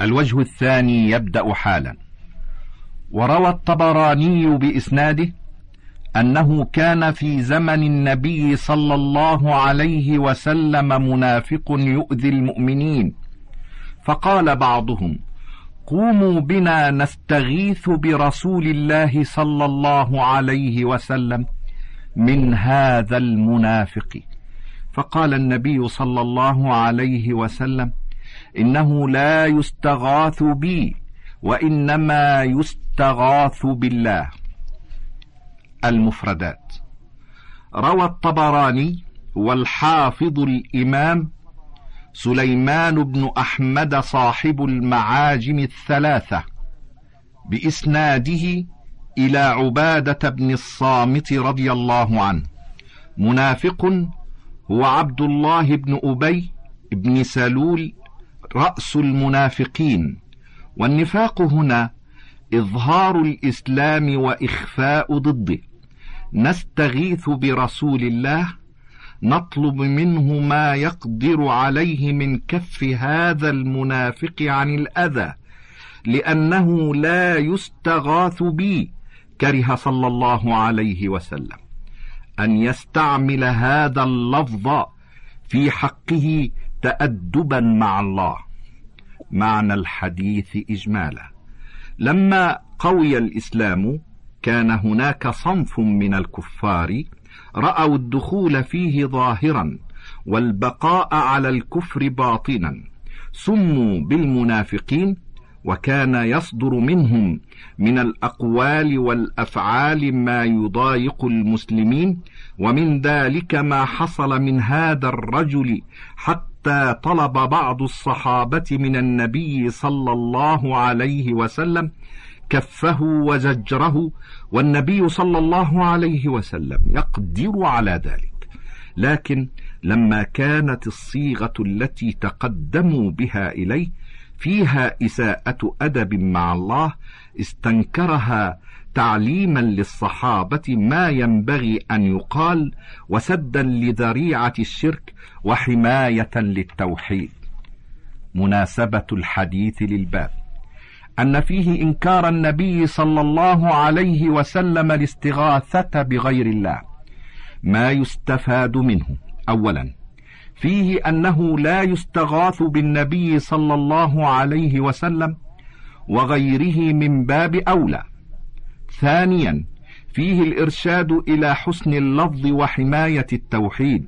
الوجه الثاني يبدأ حالا. وروى الطبراني بإسناده أنه كان في زمن النبي صلى الله عليه وسلم منافق يؤذي المؤمنين. فقال بعضهم قوموا بنا نستغيث برسول الله صلى الله عليه وسلم من هذا المنافق. فقال النبي صلى الله عليه وسلم إنه لا يستغاث بي وإنما يستغاث بالله. المفردات. روى الطبراني والحافظ الإمام سليمان بن أحمد صاحب المعاجم الثلاثة بإسناده إلى عبادة بن الصامت رضي الله عنه. منافق هو عبد الله بن أبي بن سلول رأس المنافقين. والنفاق هنا إظهار الإسلام وإخفاء ضده. نستغيث برسول الله نطلب منه ما يقدر عليه من كف هذا المنافق عن الأذى لأنه لا يستغاث بي كره صلى الله عليه وسلم. أن يستعمل هذا اللفظ في حقه تادبا مع الله. معنى الحديث إجمالا. لما قوي الإسلام كان هناك صنف من الكفار رأوا الدخول فيه ظاهرا والبقاء على الكفر باطنا. سموا بالمنافقين وكان يصدر منهم من الأقوال والأفعال ما يضايق المسلمين ومن ذلك ما حصل من هذا الرجل حتى طلب بعض الصحابة من النبي صلى الله عليه وسلم كفه وزجره والنبي صلى الله عليه وسلم يقدر على ذلك. لكن لما كانت الصيغة التي تقدموا بها إليه فيها إساءة أدب مع الله استنكرها تعليما للصحابة ما ينبغي أن يقال وسدا لذريعة الشرك وحماية للتوحيد. مناسبة الحديث للباب. أن فيه إنكار النبي صلى الله عليه وسلم الاستغاثة بغير الله. ما يستفاد منه. اولا فيه أنه لا يستغاث بالنبي صلى الله عليه وسلم وغيره من باب أولى. ثانيا فيه الإرشاد إلى حسن اللفظ وحماية التوحيد.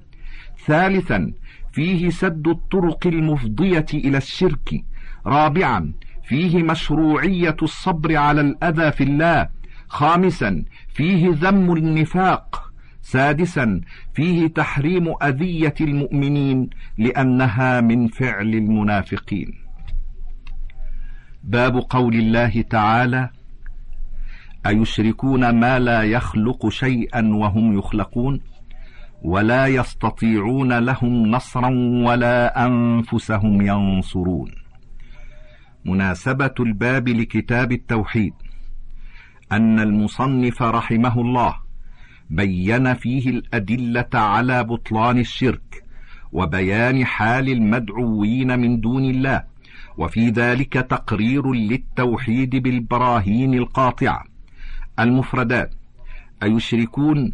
ثالثا فيه سد الطرق المفضية إلى الشرك. رابعا فيه مشروعية الصبر على الأذى في الله. خامسا فيه ذم النفاق. سادسا فيه تحريم أذية المؤمنين لأنها من فعل المنافقين. باب قول الله تعالى أيشركون ما لا يخلق شيئا وهم يخلقون ولا يستطيعون لهم نصرا ولا أنفسهم ينصرون. مناسبة الباب لكتاب التوحيد. أن المصنف رحمه الله بين فيه الأدلة على بطلان الشرك وبيان حال المدعوين من دون الله وفي ذلك تقرير للتوحيد بالبراهين القاطعة. المفردات. أيشركون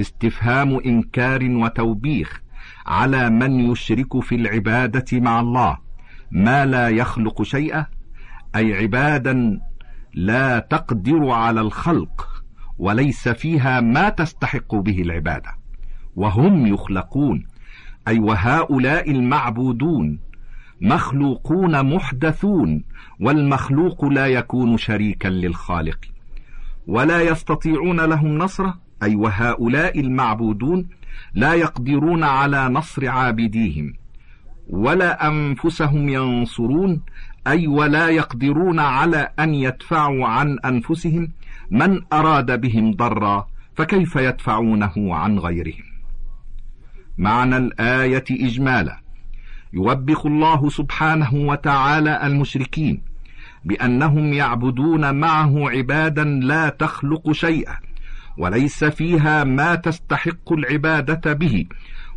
استفهام إنكار وتوبيخ على من يشرك في العبادة مع الله ما لا يخلق شيئا أي عبادا لا تقدر على الخلق وليس فيها ما تستحق به العبادة. وهم يخلقون أي وهؤلاء المعبودون مخلوقون محدثون والمخلوق لا يكون شريكا للخالق ولا يستطيعون لهم نصره أي وهؤلاء المعبودون لا يقدرون على نصر عابديهم ولا أنفسهم ينصرون أي ولا يقدرون على أن يدفعوا عن أنفسهم من أراد بهم ضرا فكيف يدفعونه عن غيرهم؟ معنى الآية إجمالا يوبخ الله سبحانه وتعالى المشركين بأنهم يعبدون معه عبادا لا تخلق شيئا وليس فيها ما تستحق العبادة به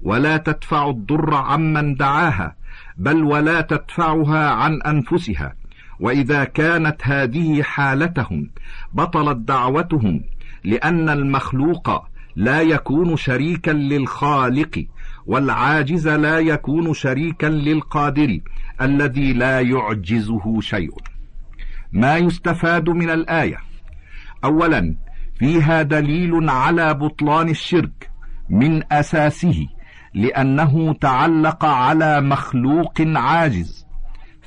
ولا تدفع الضر عمن دعاها بل ولا تدفعها عن أنفسها. وإذا كانت هذه حالتهم بطلت دعوتهم لأن المخلوق لا يكون شريكا للخالق والعاجز لا يكون شريكا للقادر الذي لا يعجزه شيء. ما يستفاد من الآية. اولا فيها دليل على بطلان الشرك من أساسه لأنه تعلق على مخلوق عاجز.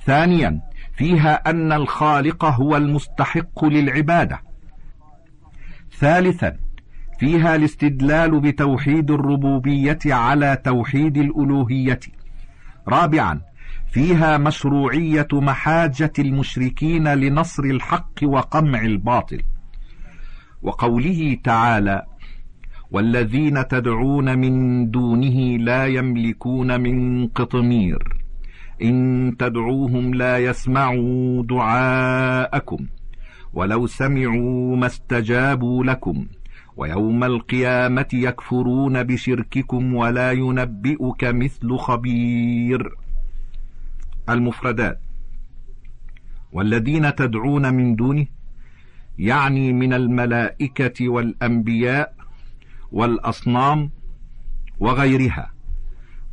ثانيا فيها أن الخالق هو المستحق للعبادة. ثالثا فيها الاستدلال بتوحيد الربوبية على توحيد الألوهية. رابعا فيها مشروعية محاجة المشركين لنصر الحق وقمع الباطل. وقوله تعالى والذين تدعون من دونه لا يملكون من قطمير. إن تدعوهم لا يسمعوا دعاءكم. ولو سمعوا ما استجابوا لكم. ويوم القيامة يكفرون بشرككم ولا ينبئك مثل خبير. المفردات. والذين تدعون من دونه يعني من الملائكة والأنبياء والأصنام وغيرها.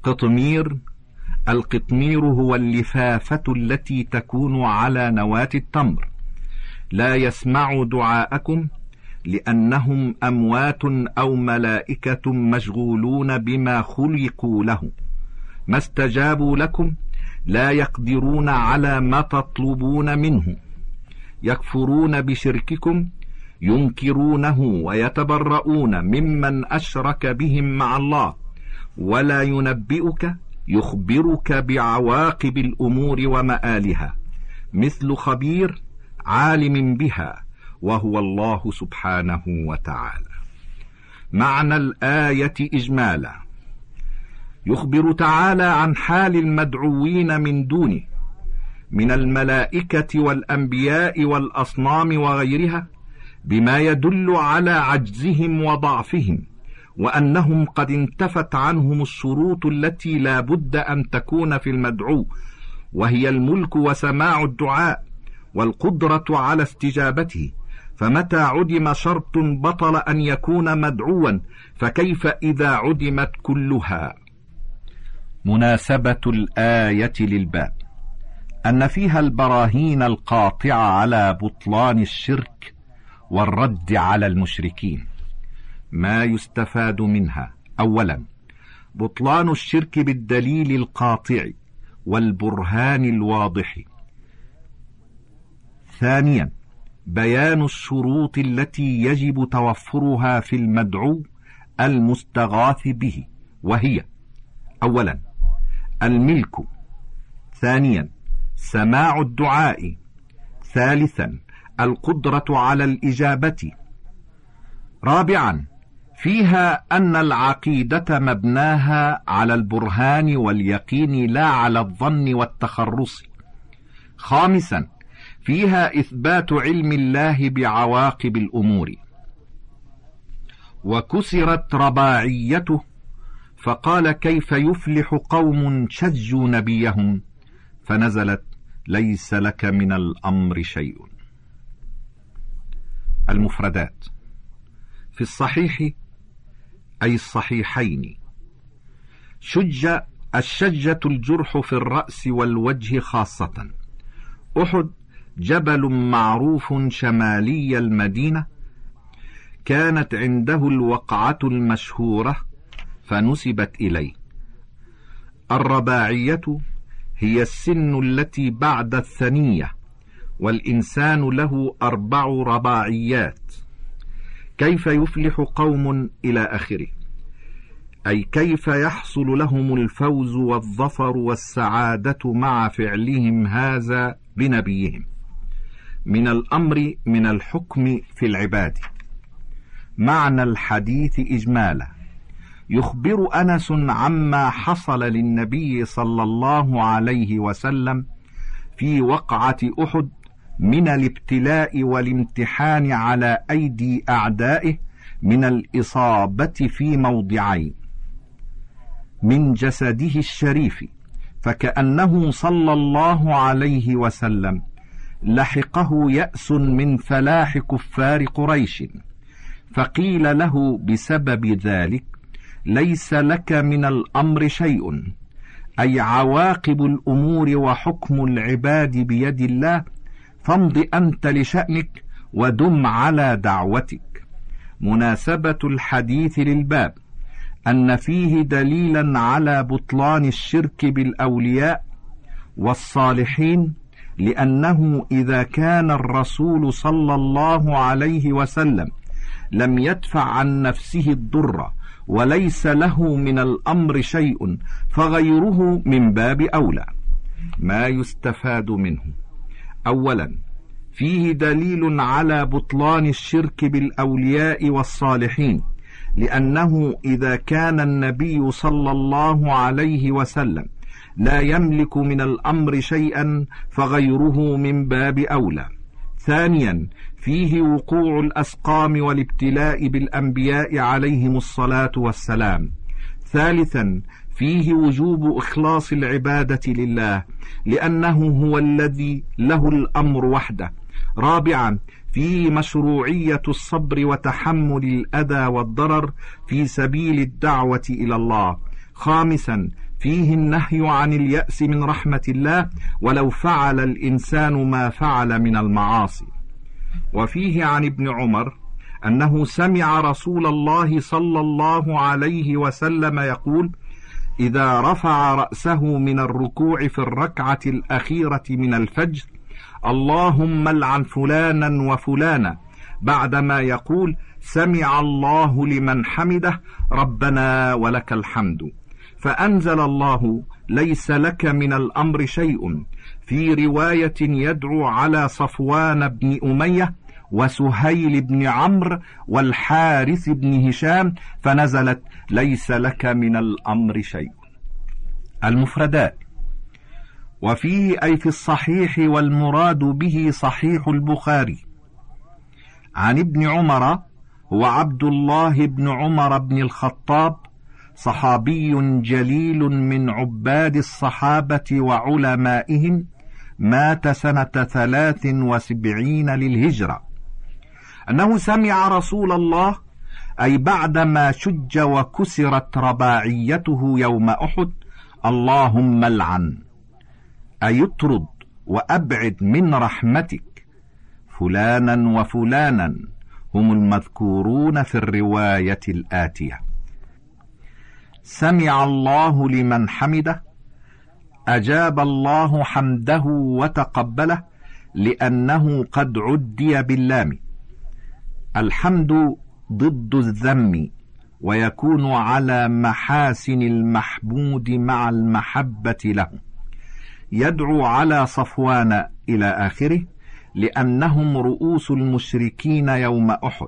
قطمير القطمير هو اللفافة التي تكون على نواة التمر. لا يسمع دعاءكم لأنهم أموات أو ملائكة مشغولون بما خلقوا له ما استجابوا لكم؟ لا يقدرون على ما تطلبون منه. يكفرون بشرككم ينكرونه ويتبرؤون ممن أشرك بهم مع الله. ولا ينبئك يخبرك بعواقب الأمور ومآلها. مثل خبير عالم بها وهو الله سبحانه وتعالى. معنى الآية اجمالا. يخبر تعالى عن حال المدعوين من دونه من الملائكة والأنبياء والأصنام وغيرها بما يدل على عجزهم وضعفهم وأنهم قد انتفت عنهم الشروط التي لا بد أن تكون في المدعو وهي الملك وسماع الدعاء والقدرة على استجابته. فمتى عدم شرط بطل أن يكون مدعوا فكيف إذا عدمت كلها؟ مناسبة الآية للباب. أن فيها البراهين القاطعه على بطلان الشرك والرد على المشركين. ما يستفاد منها. اولا بطلان الشرك بالدليل القاطع والبرهان الواضح. ثانيا بيان الشروط التي يجب توفرها في المدعو المستغاث به وهي اولا الملك. ثانيا سماع الدعاء. ثالثا القدرة على الإجابة. رابعا فيها أن العقيدة مبناها على البرهان واليقين لا على الظن والتخرص. خامسا فيها إثبات علم الله بعواقب الأمور. وكسرت رباعيته. فقال كيف يفلح قوم شجوا نبيهم؟ فنزلت ليس لك من الأمر شيء. المفردات في الصحيح أي الصحيحين شج الشجة الجرح في الرأس والوجه خاصة. أحد جبل معروف شمالي المدينة كانت عنده الوقعة المشهورة فنسبت إليه. الرباعية هي السن التي بعد الثنية والإنسان له أربع رباعيات. كيف يفلح قوم إلى آخره؟ أي كيف يحصل لهم الفوز والظفر والسعادة مع فعلهم هذا بنبيهم؟ من الأمر من الحكم في العباد. معنى الحديث اجمالا. يخبر أنس عما حصل للنبي صلى الله عليه وسلم في وقعة أحد من الابتلاء والامتحان على أيدي أعدائه من الإصابة في موضعين. من جسده الشريف فكأنه صلى الله عليه وسلم لحقه يأس من فلاح كفار قريش فقيل له بسبب ذلك ليس لك من الأمر شيء أي عواقب الأمور وحكم العباد بيد الله فامض أنت لشأنك ودم على دعوتك. مناسبة الحديث للباب أن فيه دليلا على بطلان الشرك بالأولياء والصالحين لأنه إذا كان الرسول صلى الله عليه وسلم لم يدفع عن نفسه الضر وليس له من الأمر شيء فغيره من باب أولى. ما يستفاد منه؟ أولا فيه دليل على بطلان الشرك بالأولياء والصالحين لأنه إذا كان النبي صلى الله عليه وسلم لا يملك من الأمر شيئا فغيره من باب أولى. ثانيا فيه وقوع الأسقام والابتلاء بالأنبياء عليهم الصلاة والسلام. ثالثا فيه وجوب إخلاص العبادة لله لأنه هو الذي له الأمر وحده. رابعا فيه مشروعية الصبر وتحمل الأذى والضرر في سبيل الدعوة إلى الله. خامسا فيه النهي عن اليأس من رحمة الله ولو فعل الإنسان ما فعل من المعاصي. وفيه عن ابن عمر أنه سمع رسول الله صلى الله عليه وسلم يقول إذا رفع رأسه من الركوع في الركعة الأخيرة من الفجر اللهم لعن فلانا وفلانا بعدما يقول سمع الله لمن حمده ربنا ولك الحمد فأنزل الله ليس لك من الأمر شيء. في رواية يدعو على صفوان بن أمية وسهيل بن عمرو والحارث بن هشام فنزلت ليس لك من الأمر شيء. المفردات وفيه أي في الصحيح والمراد به صحيح البخاري. عن ابن عمر هو عبد الله بن عمر بن الخطاب صحابي جليل من عباد الصحابة وعلمائهم مات سنة ثلاث وسبعين للهجرة. أنه سمع رسول الله أي بعدما شج وكسرت رباعيته يوم أحد اللهم العن أي اطرد وأبعد من رحمتك. فلانا وفلانا هم المذكورون في الرواية الآتية. سمع الله لمن حمده أجاب الله حمده وتقبله لأنه قد عدي باللام. الحمد ضد الذم ويكون على محاسن المحمود مع المحبة له. يدعو على صفوان إلى آخره لأنهم رؤوس المشركين يوم أحد.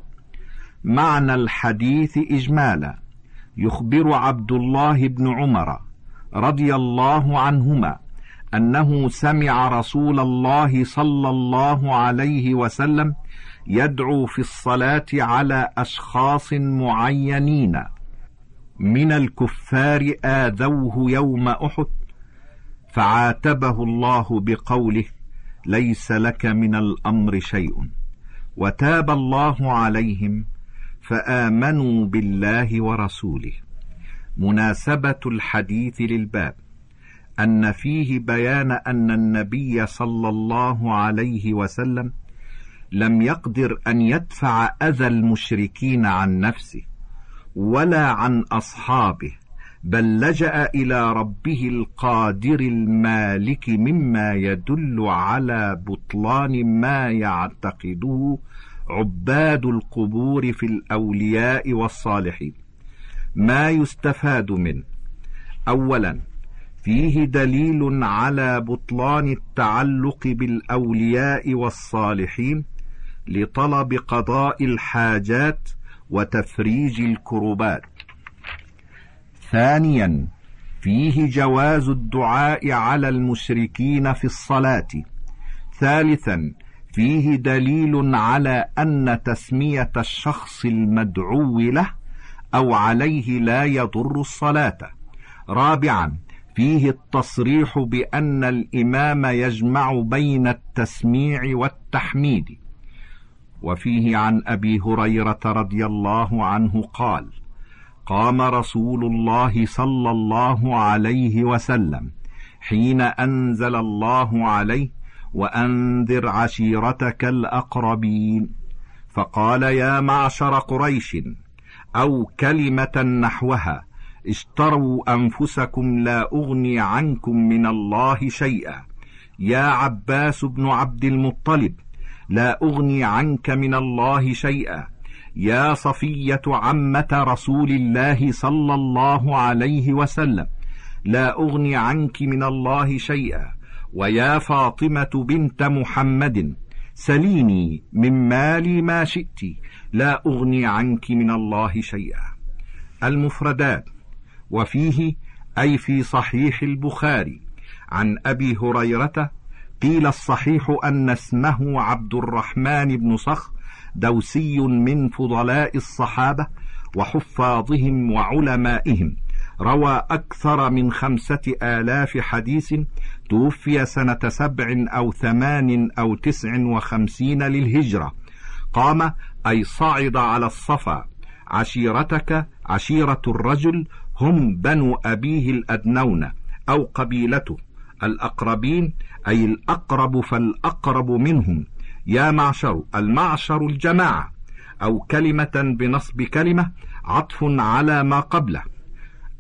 معنى الحديث اجمالا. يخبر عبد الله بن عمر رضي الله عنهما أنه سمع رسول الله صلى الله عليه وسلم يدعو في الصلاة على أشخاص معينين من الكفار آذوه يوم أحد فعاتبه الله بقوله ليس لك من الأمر شيء وتاب الله عليهم فآمنوا بالله ورسوله. مناسبة الحديث للباب. أن فيه بيان أن النبي صلى الله عليه وسلم لم يقدر أن يدفع أذى المشركين عن نفسه ولا عن أصحابه بل لجأ إلى ربه القادر المالك مما يدل على بطلان ما يعتقده عباد القبور في الأولياء والصالحين. ما يستفاد منه اولا فيه دليل على بطلان التعلق بالأولياء والصالحين لطلب قضاء الحاجات وتفريج الكربات ثانيا فيه جواز الدعاء على المشركين في الصلاة. ثالثا فيه دليل على أن تسمية الشخص المدعو له أو عليه لا يضر الصلاة. رابعا فيه التصريح بأن الإمام يجمع بين التسميع والتحميد. وفيه عن أبي هريرة رضي الله عنه قال قام رسول الله صلى الله عليه وسلم حين أنزل الله عليه وأنذر عشيرتك الأقربين. فقال يا معشر قريش أو كلمة نحوها اشتروا أنفسكم لا أغني عنكم من الله شيئا. يا عباس بن عبد المطلب لا أغني عنك من الله شيئا. يا صفية عمة رسول الله صلى الله عليه وسلم لا أغني عنك من الله شيئا. ويا فاطمة بنت محمد سليني من مالي ما شئت لا أغني عنك من الله شيئا. المفردات وفيه أي في صحيح البخاري عن أبي هريرة قيل الصحيح أن اسمه عبد الرحمن بن صخر دوسي من فضلاء الصحابة وحفاظهم وعلمائهم. روى أكثر من خمسة آلاف حديث توفي سنة سبع أو ثمان أو تسع وخمسين للهجرة. قام أي صعد على الصفا عشيرتك عشيرة الرجل هم بنو أبيه الأدنون أو قبيلته الأقربين أي الأقرب فالأقرب منهم. يا معشر المعشر الجماعة أو كلمة بنصب كلمة عطف على ما قبله.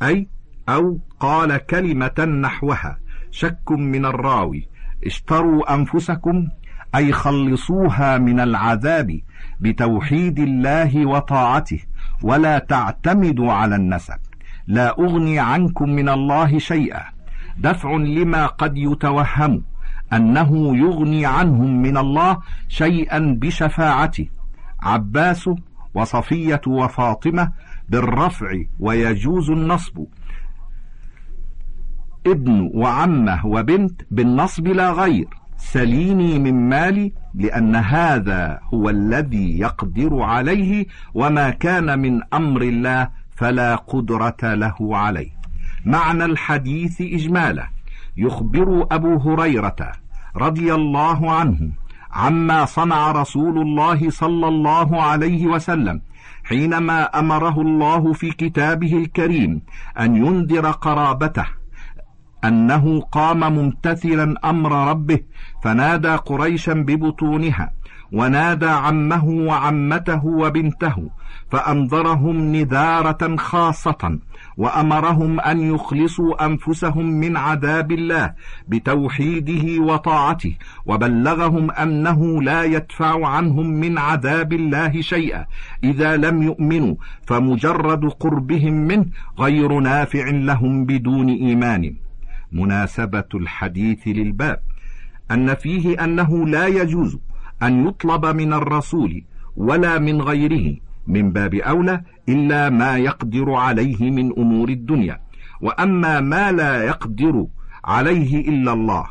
أي أو قال كلمة نحوها. شك من الراوي. اشتروا أنفسكم أي خلصوها من العذاب بتوحيد الله وطاعته ولا تعتمدوا على النسب. لا أغني عنكم من الله شيئا. دفع لما قد يتوهم أنه يغني عنهم من الله شيئا بشفاعته. عباس وصفية وفاطمة بالرفع ويجوز النصب. ابن وعمه وبنت بالنصب لا غير. سليني من مالي لأن هذا هو الذي يقدر عليه وما كان من أمر الله فلا قدرة له عليه. معنى الحديث إجمالا. يخبر أبو هريرة رضي الله عنه عما صنع رسول الله صلى الله عليه وسلم حينما أمره الله في كتابه الكريم أن ينذر قرابته أنه قام ممتثلا أمر ربه فنادى قريشا ببطونها. ونادى عمه وعمته وبنته فانذرهم نذارة خاصة وأمرهم أن يخلصوا أنفسهم من عذاب الله بتوحيده وطاعته وبلغهم أنه لا يدفع عنهم من عذاب الله شيئا إذا لم يؤمنوا فمجرد قربهم منه غير نافع لهم بدون إيمان. مناسبة الحديث للباب أن فيه أنه لا يجوز أن يطلب من الرسول ولا من غيره من باب أولى إلا ما يقدر عليه من أمور الدنيا. وأما ما لا يقدر عليه إلا الله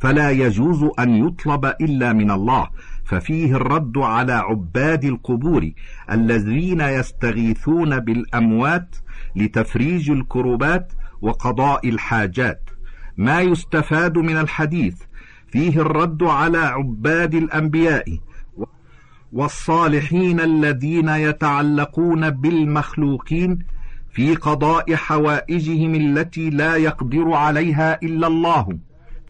فلا يجوز أن يطلب إلا من الله. ففيه الرد على عباد القبور الذين يستغيثون بالأموات لتفريج الكربات وقضاء الحاجات. ما يستفاد من الحديث فيه الرد على عباد الأنبياء والصالحين الذين يتعلقون بالمخلوقين في قضاء حوائجهم التي لا يقدر عليها إلا الله.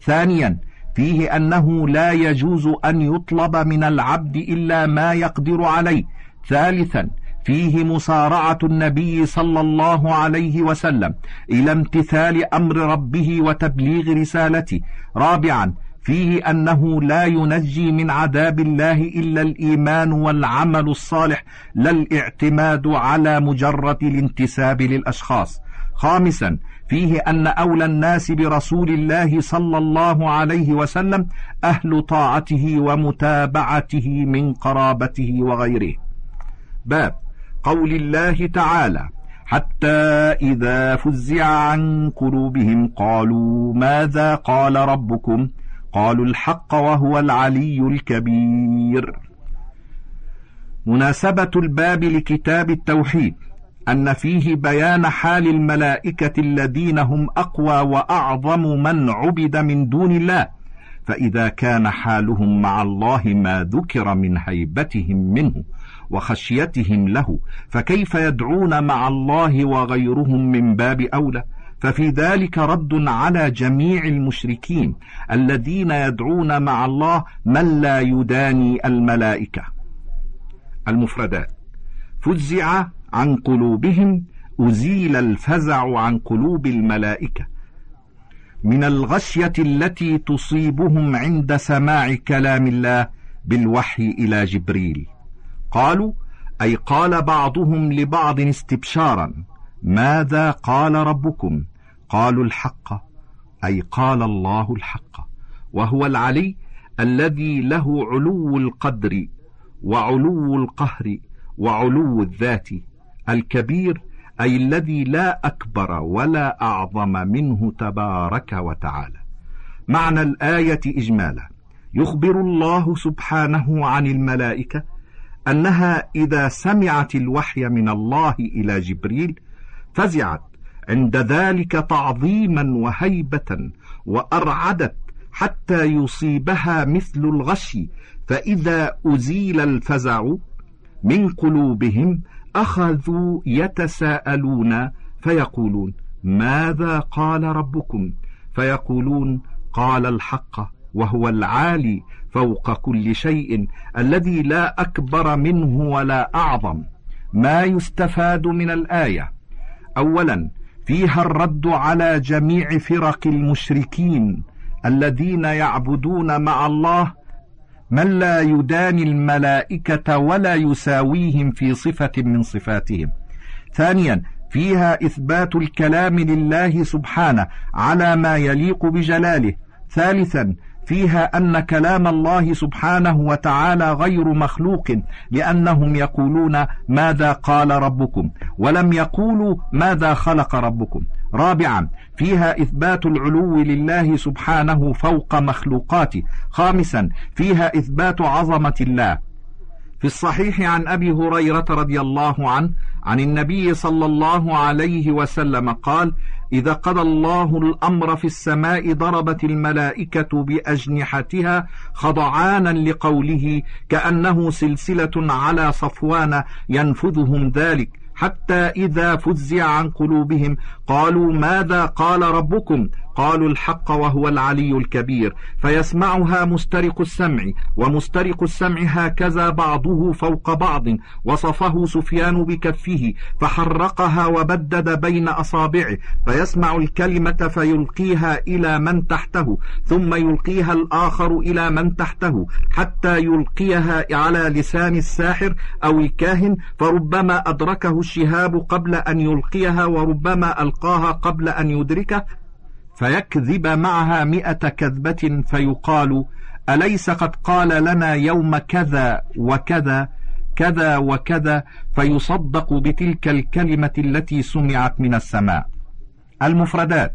ثانيا فيه أنه لا يجوز أن يطلب من العبد إلا ما يقدر عليه. ثالثا فيه مسارعه النبي صلى الله عليه وسلم إلى امتثال أمر ربه وتبليغ رسالته. رابعا فيه أنه لا ينجي من عذاب الله إلا الإيمان والعمل الصالح لا الاعتماد على مجرد الانتساب للأشخاص. خامسا فيه أن أولى الناس برسول الله صلى الله عليه وسلم أهل طاعته ومتابعته من قرابته وغيره. باب قول الله تعالى حتى إذا فزع عن قلوبهم قالوا ماذا قال ربكم؟ قالوا الحق وهو العلي الكبير. مناسبة الباب لكتاب التوحيد أن فيه بيان حال الملائكة الذين هم أقوى وأعظم من عبد من دون الله فإذا كان حالهم مع الله ما ذكر من هيبتهم منه وخشيتهم له فكيف يدعون مع الله وغيرهم من باب أولى؟ ففي ذلك رد على جميع المشركين الذين يدعون مع الله من لا يداني الملائكة. المفردات فزع عن قلوبهم أزيل الفزع عن قلوب الملائكة. من الغشية التي تصيبهم عند سماع كلام الله بالوحي إلى جبريل. قالوا أي قال بعضهم لبعض استبشارا. ماذا قال ربكم؟ قالوا الحق أي قال الله الحق وهو العلي الذي له علو القدر وعلو القهر وعلو الذات الكبير أي الذي لا أكبر ولا أعظم منه تبارك وتعالى. معنى الآية إجمالا. يخبر الله سبحانه عن الملائكة أنها إذا سمعت الوحي من الله إلى جبريل فزعت عند ذلك تعظيما وهيبة وأرعدت حتى يصيبها مثل الغشي فإذا أزيل الفزع من قلوبهم أخذوا يتساءلون فيقولون ماذا قال ربكم؟ فيقولون قال الحق وهو العالي فوق كل شيء الذي لا أكبر منه ولا أعظم ما يستفاد من الآية. اولا فيها الرد على جميع فرق المشركين الذين يعبدون مع الله من لا يداني الملائكة ولا يساويهم في صفة من صفاتهم. ثانيا فيها إثبات الكلام لله سبحانه على ما يليق بجلاله. ثالثا فيها أن كلام الله سبحانه وتعالى غير مخلوق لأنهم يقولون ماذا قال ربكم ولم يقولوا ماذا خلق ربكم. رابعا فيها إثبات العلو لله سبحانه فوق مخلوقاته. خامسا فيها إثبات عظمة الله. في الصحيح عن أبي هريرة رضي الله عنه عن النبي صلى الله عليه وسلم قال إذا قضى الله الأمر في السماء ضربت الملائكة بأجنحتها خضعانا لقوله كأنه سلسلة على صفوان ينفذهم ذلك حتى إذا فزع عن قلوبهم قالوا ماذا قال ربكم؟ قالوا الحق وهو العلي الكبير فيسمعها مسترق السمع ومسترق السمع هكذا بعضه فوق بعض وصفه سفيان بكفه فحرقها وبدد بين أصابعه فيسمع الكلمة فيلقيها إلى من تحته ثم يلقيها الآخر إلى من تحته حتى يلقيها على لسان الساحر أو الكاهن فربما أدركه الشهاب قبل أن يلقيها وربما القاها قبل أن يدركه فيكذب معها مئة كذبة فيقال أليس قد قال لنا يوم كذا وكذا كذا وكذا؟ فيصدق بتلك الكلمة التي سمعت من السماء. المفردات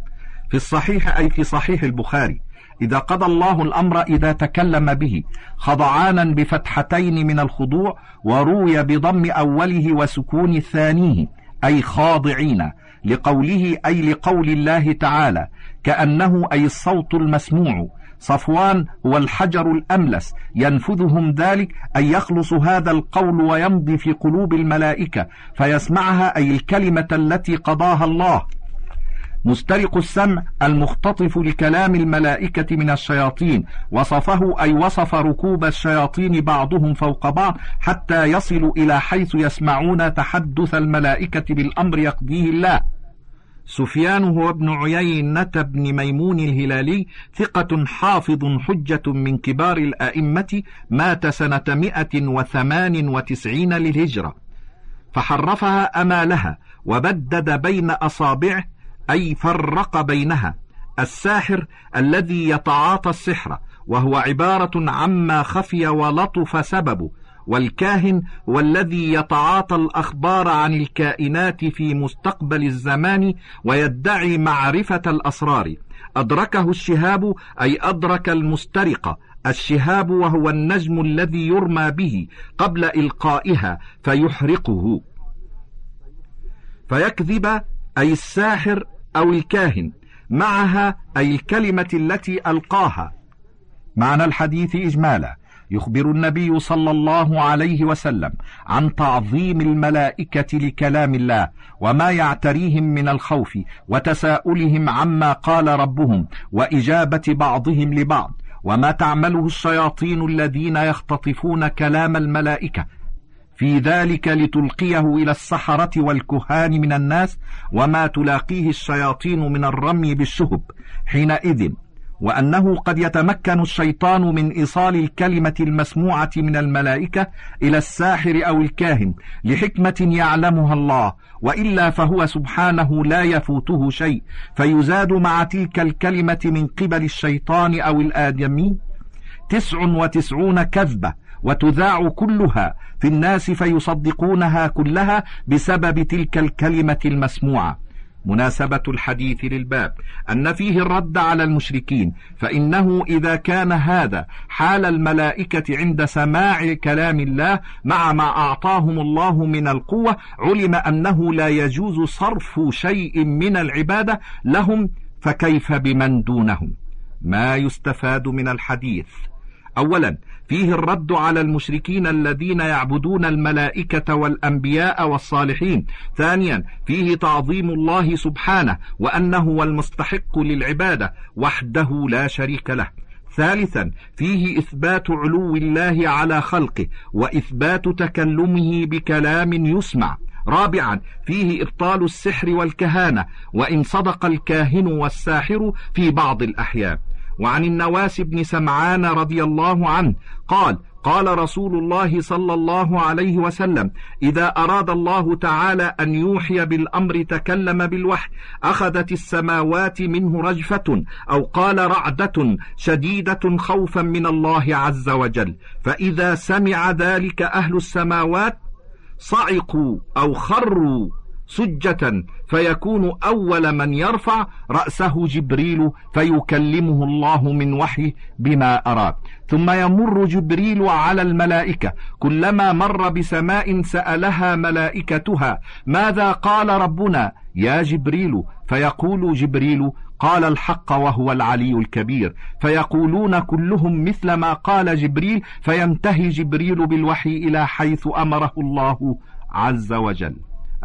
في الصحيح أي في صحيح البخاري. إذا قضى الله الأمر إذا تكلم به خضعانا بفتحتين من الخضوع وروي بضم أوله وسكون ثانية أي خاضعين. لقوله أي لقول الله تعالى كأنه أي الصوت المسموع صفوان هو الحجر الأملس ينفذهم ذلك أن يخلص هذا القول ويمضي في قلوب الملائكة فيسمعها أي الكلمة التي قضاها الله. مسترق السمع المختطف لكلام الملائكة من الشياطين. وصفه أي وصف ركوب الشياطين بعضهم فوق بعض حتى يصلوا إلى حيث يسمعون تحدث الملائكة بالأمر يقضيه الله. سفيان هو ابن عيينة بن ميمون الهلالي ثقة حافظ حجة من كبار الأئمة مات سنة مئة وثمان وتسعين للهجرة. فحرفها أمالها وبدد بين أصابعه أي فرق بينها. الساحر الذي يتعاطى السحر وهو عبارة عما خفي ولطف سببه والكاهن هو الذي يتعاطى الأخبار عن الكائنات في مستقبل الزمان ويدعي معرفة الأسرار. أدركه الشهاب أي أدرك المسترق. الشهاب وهو النجم الذي يرمى به قبل إلقائها فيحرقه. فيكذب أي الساحر أو الكاهن معها أي الكلمة التي ألقاها. معنى الحديث إجمالا. يخبر النبي صلى الله عليه وسلم عن تعظيم الملائكة لكلام الله وما يعتريهم من الخوف وتساؤلهم عما قال ربهم وإجابة بعضهم لبعض. وما تعمله الشياطين الذين يختطفون كلام الملائكة. في ذلك لتلقيه إلى السحرة والكهان من الناس وما تلاقيه الشياطين من الرمي بالشهب حينئذ وأنه قد يتمكن الشيطان من إيصال الكلمة المسموعة من الملائكة إلى الساحر أو الكاهن لحكمة يعلمها الله وإلا فهو سبحانه لا يفوته شيء. فيزاد مع تلك الكلمة من قبل الشيطان أو الآدمي تسع وتسعون كذبة وتذاع كلها في الناس فيصدقونها كلها بسبب تلك الكلمة المسموعة. مناسبة الحديث للباب. أن فيه الرد على المشركين. فإنه إذا كان هذا حال الملائكة عند سماع كلام الله مع ما أعطاهم الله من القوة علم أنه لا يجوز صرف شيء من العبادة لهم فكيف بمن دونهم؟ ما يستفاد من الحديث؟ أولا فيه الرد على المشركين الذين يعبدون الملائكة والأنبياء والصالحين. ثانيا فيه تعظيم الله سبحانه وأنه هو المستحق للعبادة وحده لا شريك له. ثالثا فيه إثبات علو الله على خلقه وإثبات تكلمه بكلام يسمع. رابعا فيه إبطال السحر والكهانة وإن صدق الكاهن والساحر في بعض الأحيان. وعن النواس بن سمعان رضي الله عنه قال قال رسول الله صلى الله عليه وسلم إذا أراد الله تعالى أن يوحي بالأمر تكلم بالوحي أخذت السماوات منه رجفة أو قال رعدة شديدة خوفا من الله عز وجل. فإذا سمع ذلك أهل السماوات صعقوا أو خروا سجة فيكون أول من يرفع رأسه جبريل فيكلمه الله من وحي بما أراد. ثم يمر جبريل على الملائكة. كلما مر بسماء سألها ملائكتها ماذا قال ربنا؟ يا جبريل. فيقول جبريل قال الحق وهو العلي الكبير. فيقولون كلهم مثل ما قال جبريل فينتهي جبريل بالوحي إلى حيث أمره الله عز وجل.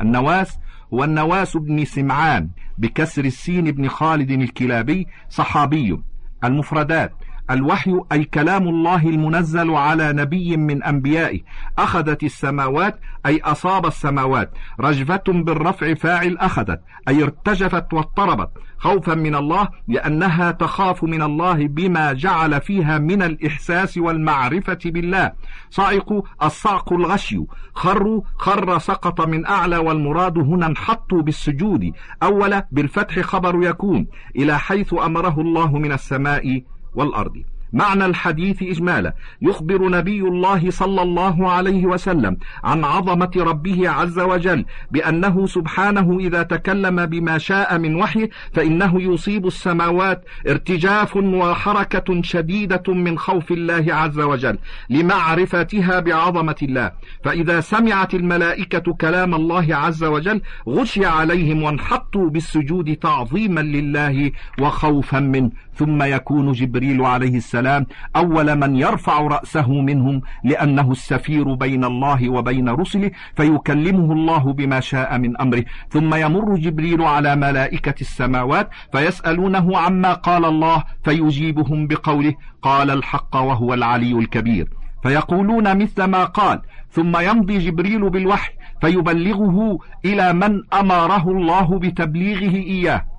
النواس هو النواس بن سمعان بكسر السين بن خالد الكلابي صحابي المفردات. الوحي أي كلام الله المنزل على نبي من أنبيائه أخذت السماوات أي أصاب السماوات. رجفة بالرفع فاعل أخذت أي ارتجفت واضطربت. خوفا من الله لأنها تخاف من الله بما جعل فيها من الإحساس والمعرفة بالله. صعقوا الصعق الغشي. خروا خر سقط من أعلى والمراد هنا انحطوا بالسجود. أول بالفتح خبر يكون. إلى حيث أمره الله من السماء والأرض. معنى الحديث إجمالا. يخبر نبي الله صلى الله عليه وسلم عن عظمة ربه عز وجل بأنه سبحانه إذا تكلم بما شاء من وحي فإنه يصيب السماوات ارتجاف وحركة شديدة من خوف الله عز وجل لمعرفتها بعظمة الله. فإذا سمعت الملائكة كلام الله عز وجل غشي عليهم وانحطوا بالسجود تعظيما لله وخوفا منه. ثم يكون جبريل عليه السلام أول من يرفع رأسه منهم لأنه السفير بين الله وبين رسله فيكلمه الله بما شاء من أمره. ثم يمر جبريل على ملائكة السماوات فيسألونه عما قال الله فيجيبهم بقوله قال الحق وهو العلي الكبير. فيقولون مثل ما قال ثم يمضي جبريل بالوحي فيبلغه إلى من أمره الله بتبليغه إياه.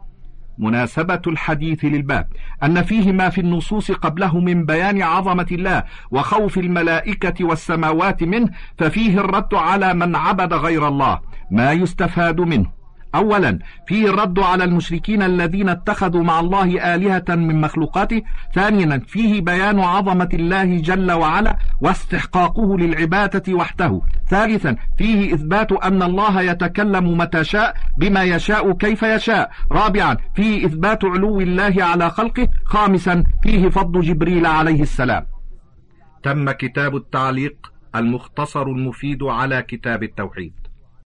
مناسبة الحديث للباب أن فيه ما في النصوص قبله من بيان عظمة الله وخوف الملائكة والسماوات منه ففيه الرد على من عبد غير الله ما يستفاد منه. أولا فيه الرد على المشركين الذين اتخذوا مع الله آلهة من مخلوقاته. ثانيا فيه بيان عظمة الله جل وعلا واستحقاقه للعبادة وحده. ثالثا فيه إثبات أن الله يتكلم متى شاء بما يشاء كيف يشاء. رابعا فيه إثبات علو الله على خلقه. خامسا فيه فضل جبريل عليه السلام. تم كتاب التعليق المختصر المفيد على كتاب التوحيد.